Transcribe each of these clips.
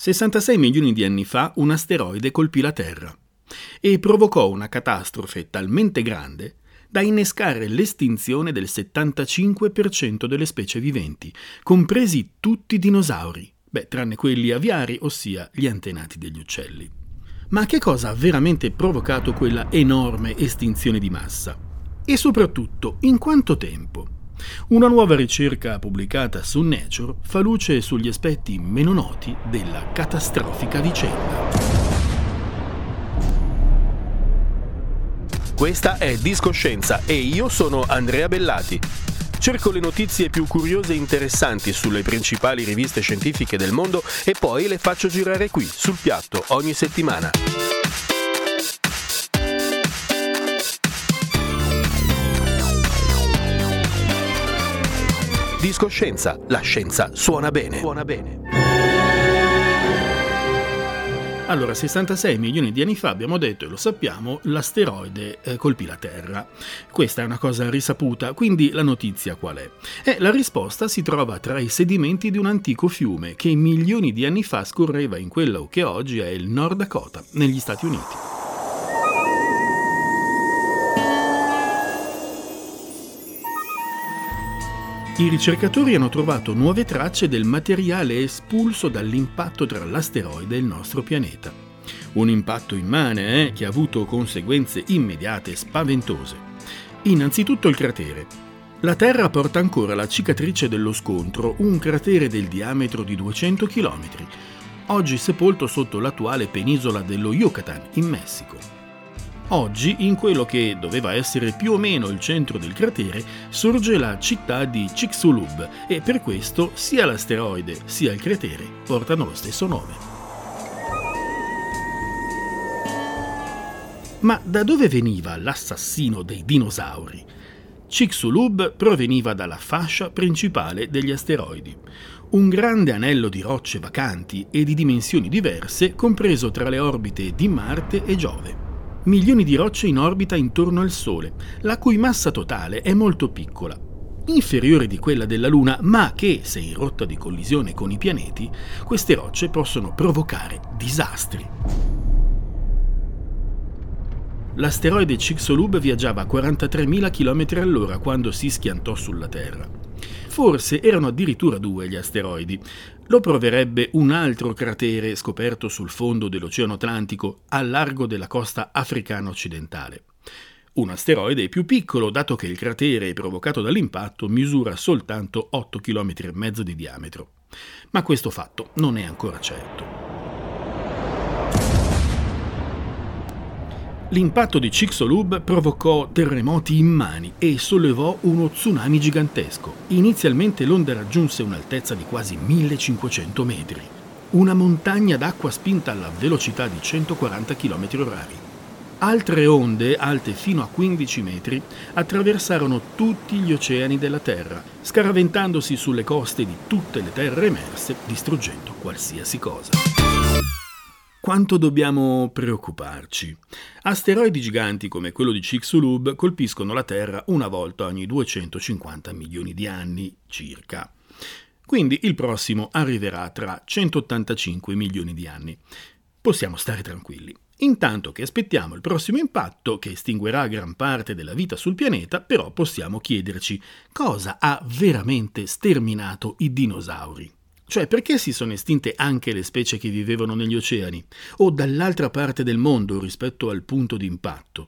66 milioni di anni fa un asteroide colpì la Terra e provocò una catastrofe talmente grande da innescare l'estinzione del 75% delle specie viventi, compresi tutti i dinosauri, beh, tranne quelli aviari, ossia gli antenati degli uccelli. Ma che cosa ha veramente provocato quella enorme estinzione di massa? E soprattutto, in quanto tempo? Una nuova ricerca pubblicata su Nature fa luce sugli aspetti meno noti della catastrofica vicenda. Questa è Discoscienza e io sono Andrea Bellati. Cerco le notizie più curiose e interessanti sulle principali riviste scientifiche del mondo e poi le faccio girare qui, sul piatto, ogni settimana. Discoscienza, la scienza suona bene. Suona bene. Allora, 66 milioni di anni fa, abbiamo detto e lo sappiamo, l'asteroide eh, colpì la Terra. Questa è una cosa risaputa, quindi la notizia qual è? Eh, la risposta si trova tra i sedimenti di un antico fiume che milioni di anni fa scorreva in quello che oggi è il Nord Dakota, negli Stati Uniti. I ricercatori hanno trovato nuove tracce del materiale espulso dall'impatto tra l'asteroide e il nostro pianeta. Un impatto immane eh, che ha avuto conseguenze immediate spaventose. Innanzitutto il cratere. La Terra porta ancora la cicatrice dello scontro, un cratere del diametro di 200 km, oggi sepolto sotto l'attuale penisola dello Yucatan, in Messico. Oggi, in quello che doveva essere più o meno il centro del cratere, sorge la città di Chicxulub e per questo sia l'asteroide sia il cratere portano lo stesso nome. Ma da dove veniva l'assassino dei dinosauri? Chicxulub proveniva dalla fascia principale degli asteroidi, un grande anello di rocce vacanti e di dimensioni diverse compreso tra le orbite di Marte e Giove milioni di rocce in orbita intorno al Sole, la cui massa totale è molto piccola, inferiore di quella della Luna, ma che, se in rotta di collisione con i pianeti, queste rocce possono provocare disastri. L'asteroide Chicxulub viaggiava a 43.000 km all'ora quando si schiantò sulla Terra. Forse erano addirittura due gli asteroidi, lo proverebbe un altro cratere scoperto sul fondo dell'Oceano Atlantico a largo della costa africana occidentale. Un asteroide più piccolo, dato che il cratere provocato dall'impatto misura soltanto 8 km e mezzo di diametro. Ma questo fatto non è ancora certo. L'impatto di Chicxulub provocò terremoti immani e sollevò uno tsunami gigantesco. Inizialmente l'onda raggiunse un'altezza di quasi 1500 metri, una montagna d'acqua spinta alla velocità di 140 km/h. Altre onde, alte fino a 15 metri, attraversarono tutti gli oceani della Terra, scaraventandosi sulle coste di tutte le terre emerse, distruggendo qualsiasi cosa. Quanto dobbiamo preoccuparci? Asteroidi giganti come quello di Chicxulub colpiscono la Terra una volta ogni 250 milioni di anni circa. Quindi il prossimo arriverà tra 185 milioni di anni. Possiamo stare tranquilli. Intanto che aspettiamo il prossimo impatto che estinguerà gran parte della vita sul pianeta, però possiamo chiederci cosa ha veramente sterminato i dinosauri. Cioè, perché si sono estinte anche le specie che vivevano negli oceani o dall'altra parte del mondo rispetto al punto di impatto?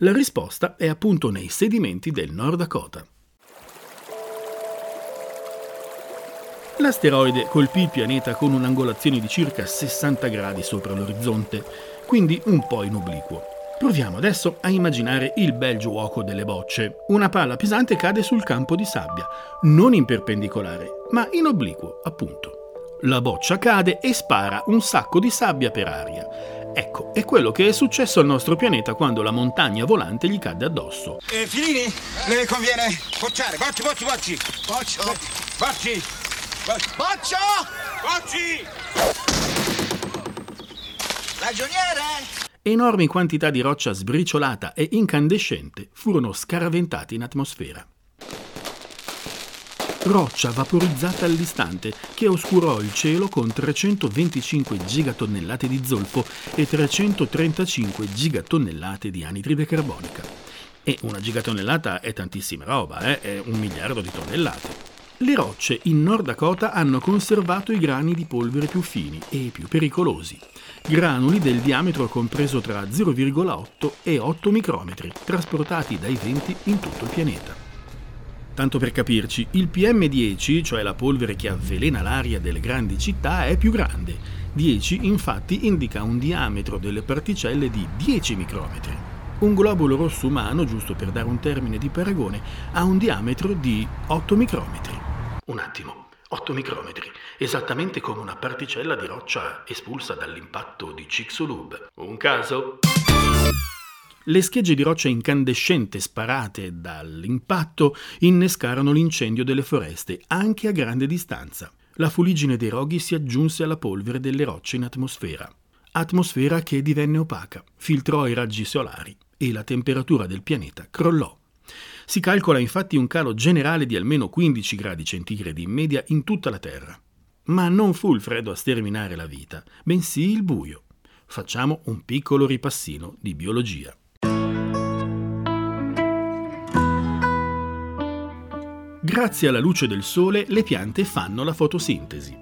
La risposta è appunto nei sedimenti del Nord Dakota. L'asteroide colpì il pianeta con un'angolazione di circa 60 gradi sopra l'orizzonte, quindi un po' in obliquo. Proviamo adesso a immaginare il bel giuoco delle bocce. Una palla pesante cade sul campo di sabbia, non in perpendicolare, ma in obliquo, appunto. la boccia cade e spara un sacco di sabbia per aria. Ecco, è quello che è successo al nostro pianeta quando la montagna volante gli cadde addosso. Eh, Filini, le conviene bocciare. Bocci, bocci, bocci. Bocci. Bocci. Boccio! Bocci! Ragioniere! Enormi quantità di roccia sbriciolata e incandescente furono scaraventate in atmosfera. Roccia vaporizzata all'istante che oscurò il cielo con 325 gigatonnellate di zolfo e 335 gigatonnellate di anidride carbonica. E una gigatonnellata è tantissima roba, eh? è un miliardo di tonnellate. Le rocce in Nord Dakota hanno conservato i grani di polvere più fini e più pericolosi, granuli del diametro compreso tra 0,8 e 8 micrometri, trasportati dai venti in tutto il pianeta. Tanto per capirci, il PM10, cioè la polvere che avvelena l'aria delle grandi città, è più grande. 10 infatti indica un diametro delle particelle di 10 micrometri. Un globulo rosso umano, giusto per dare un termine di paragone, ha un diametro di 8 micrometri. Un attimo, 8 micrometri, esattamente come una particella di roccia espulsa dall'impatto di Chicxulub. Un caso? Le schegge di roccia incandescente sparate dall'impatto innescarono l'incendio delle foreste, anche a grande distanza. La fuligine dei roghi si aggiunse alla polvere delle rocce in atmosfera. Atmosfera che divenne opaca, filtrò i raggi solari e la temperatura del pianeta crollò. Si calcola infatti un calo generale di almeno 15 gradi centigradi in media in tutta la Terra. Ma non fu il freddo a sterminare la vita, bensì il buio. Facciamo un piccolo ripassino di biologia. Grazie alla luce del sole le piante fanno la fotosintesi.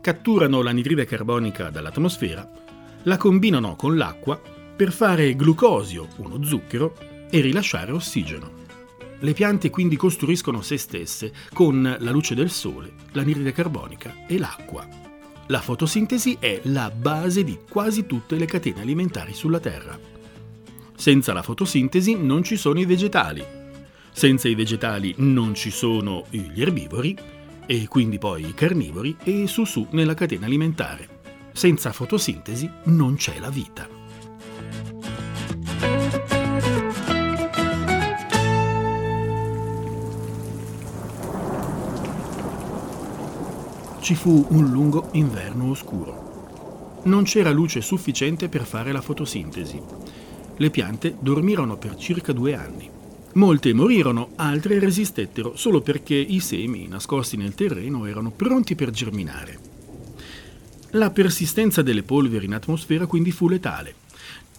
Catturano l'anidride carbonica dall'atmosfera, la combinano con l'acqua per fare glucosio, uno zucchero, e rilasciare ossigeno. Le piante quindi costruiscono se stesse con la luce del sole, l'anidride carbonica e l'acqua. La fotosintesi è la base di quasi tutte le catene alimentari sulla Terra. Senza la fotosintesi non ci sono i vegetali, senza i vegetali non ci sono gli erbivori e quindi poi i carnivori e su su nella catena alimentare. Senza fotosintesi non c'è la vita. Ci fu un lungo inverno oscuro. Non c'era luce sufficiente per fare la fotosintesi. Le piante dormirono per circa due anni. Molte morirono, altre resistettero solo perché i semi nascosti nel terreno erano pronti per germinare. La persistenza delle polveri in atmosfera quindi fu letale.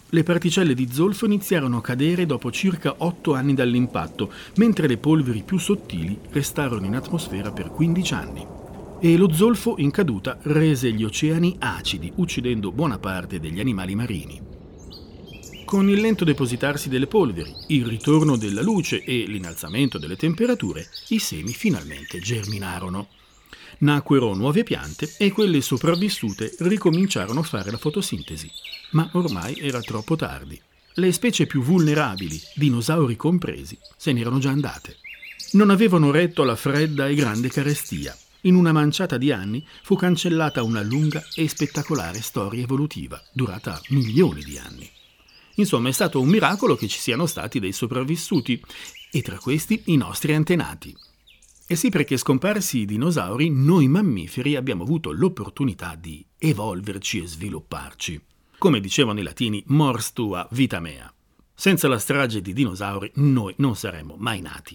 Le particelle di zolfo iniziarono a cadere dopo circa 8 anni dall'impatto, mentre le polveri più sottili restarono in atmosfera per 15 anni. E lo zolfo in caduta rese gli oceani acidi, uccidendo buona parte degli animali marini. Con il lento depositarsi delle polveri, il ritorno della luce e l'innalzamento delle temperature, i semi finalmente germinarono. Nacquero nuove piante e quelle sopravvissute ricominciarono a fare la fotosintesi, ma ormai era troppo tardi. Le specie più vulnerabili, dinosauri compresi, se n'erano già andate. Non avevano retto alla fredda e grande carestia. In una manciata di anni fu cancellata una lunga e spettacolare storia evolutiva, durata milioni di anni. Insomma, è stato un miracolo che ci siano stati dei sopravvissuti, e tra questi i nostri antenati. E sì, perché scomparsi i dinosauri, noi mammiferi abbiamo avuto l'opportunità di evolverci e svilupparci. Come dicevano i latini, mors tua vita mea. Senza la strage di dinosauri noi non saremmo mai nati.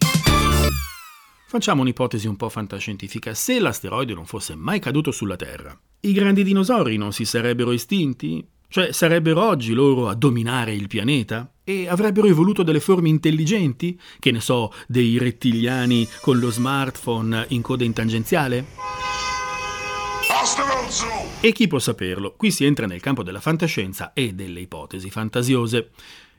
Facciamo un'ipotesi un po' fantascientifica. Se l'asteroide non fosse mai caduto sulla Terra, i grandi dinosauri non si sarebbero estinti? Cioè sarebbero oggi loro a dominare il pianeta? E avrebbero evoluto delle forme intelligenti? Che ne so, dei rettiliani con lo smartphone in coda in tangenziale? E chi può saperlo? Qui si entra nel campo della fantascienza e delle ipotesi fantasiose.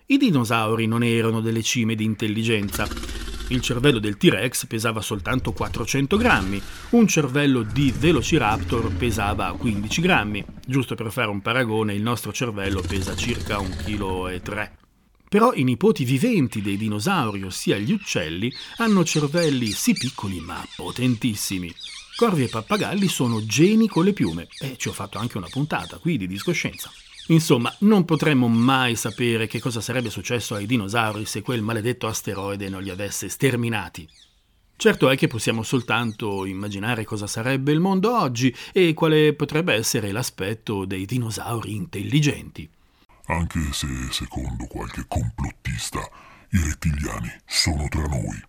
I dinosauri non erano delle cime di intelligenza. Il cervello del T-Rex pesava soltanto 400 grammi, un cervello di Velociraptor pesava 15 grammi. Giusto per fare un paragone, il nostro cervello pesa circa 1,3 kg. Però i nipoti viventi dei dinosauri, ossia gli uccelli, hanno cervelli sì piccoli ma potentissimi. Corvi e pappagalli sono geni con le piume e ci ho fatto anche una puntata qui di discoscienza. Insomma, non potremmo mai sapere che cosa sarebbe successo ai dinosauri se quel maledetto asteroide non li avesse sterminati. Certo è che possiamo soltanto immaginare cosa sarebbe il mondo oggi e quale potrebbe essere l'aspetto dei dinosauri intelligenti. Anche se, secondo qualche complottista, i rettiliani sono tra noi.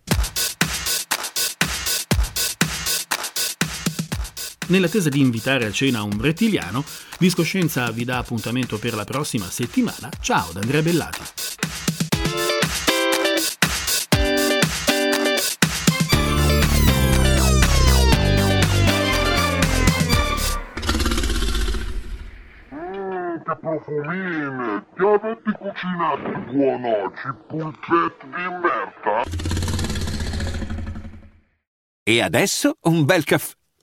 Nell'attesa di invitare a cena un rettiliano, Discoscienza vi dà appuntamento per la prossima settimana. Ciao da Andrea Bellati. che profumine! Che avete cucinato buonocci, pulpetti di merda? E adesso un bel caffè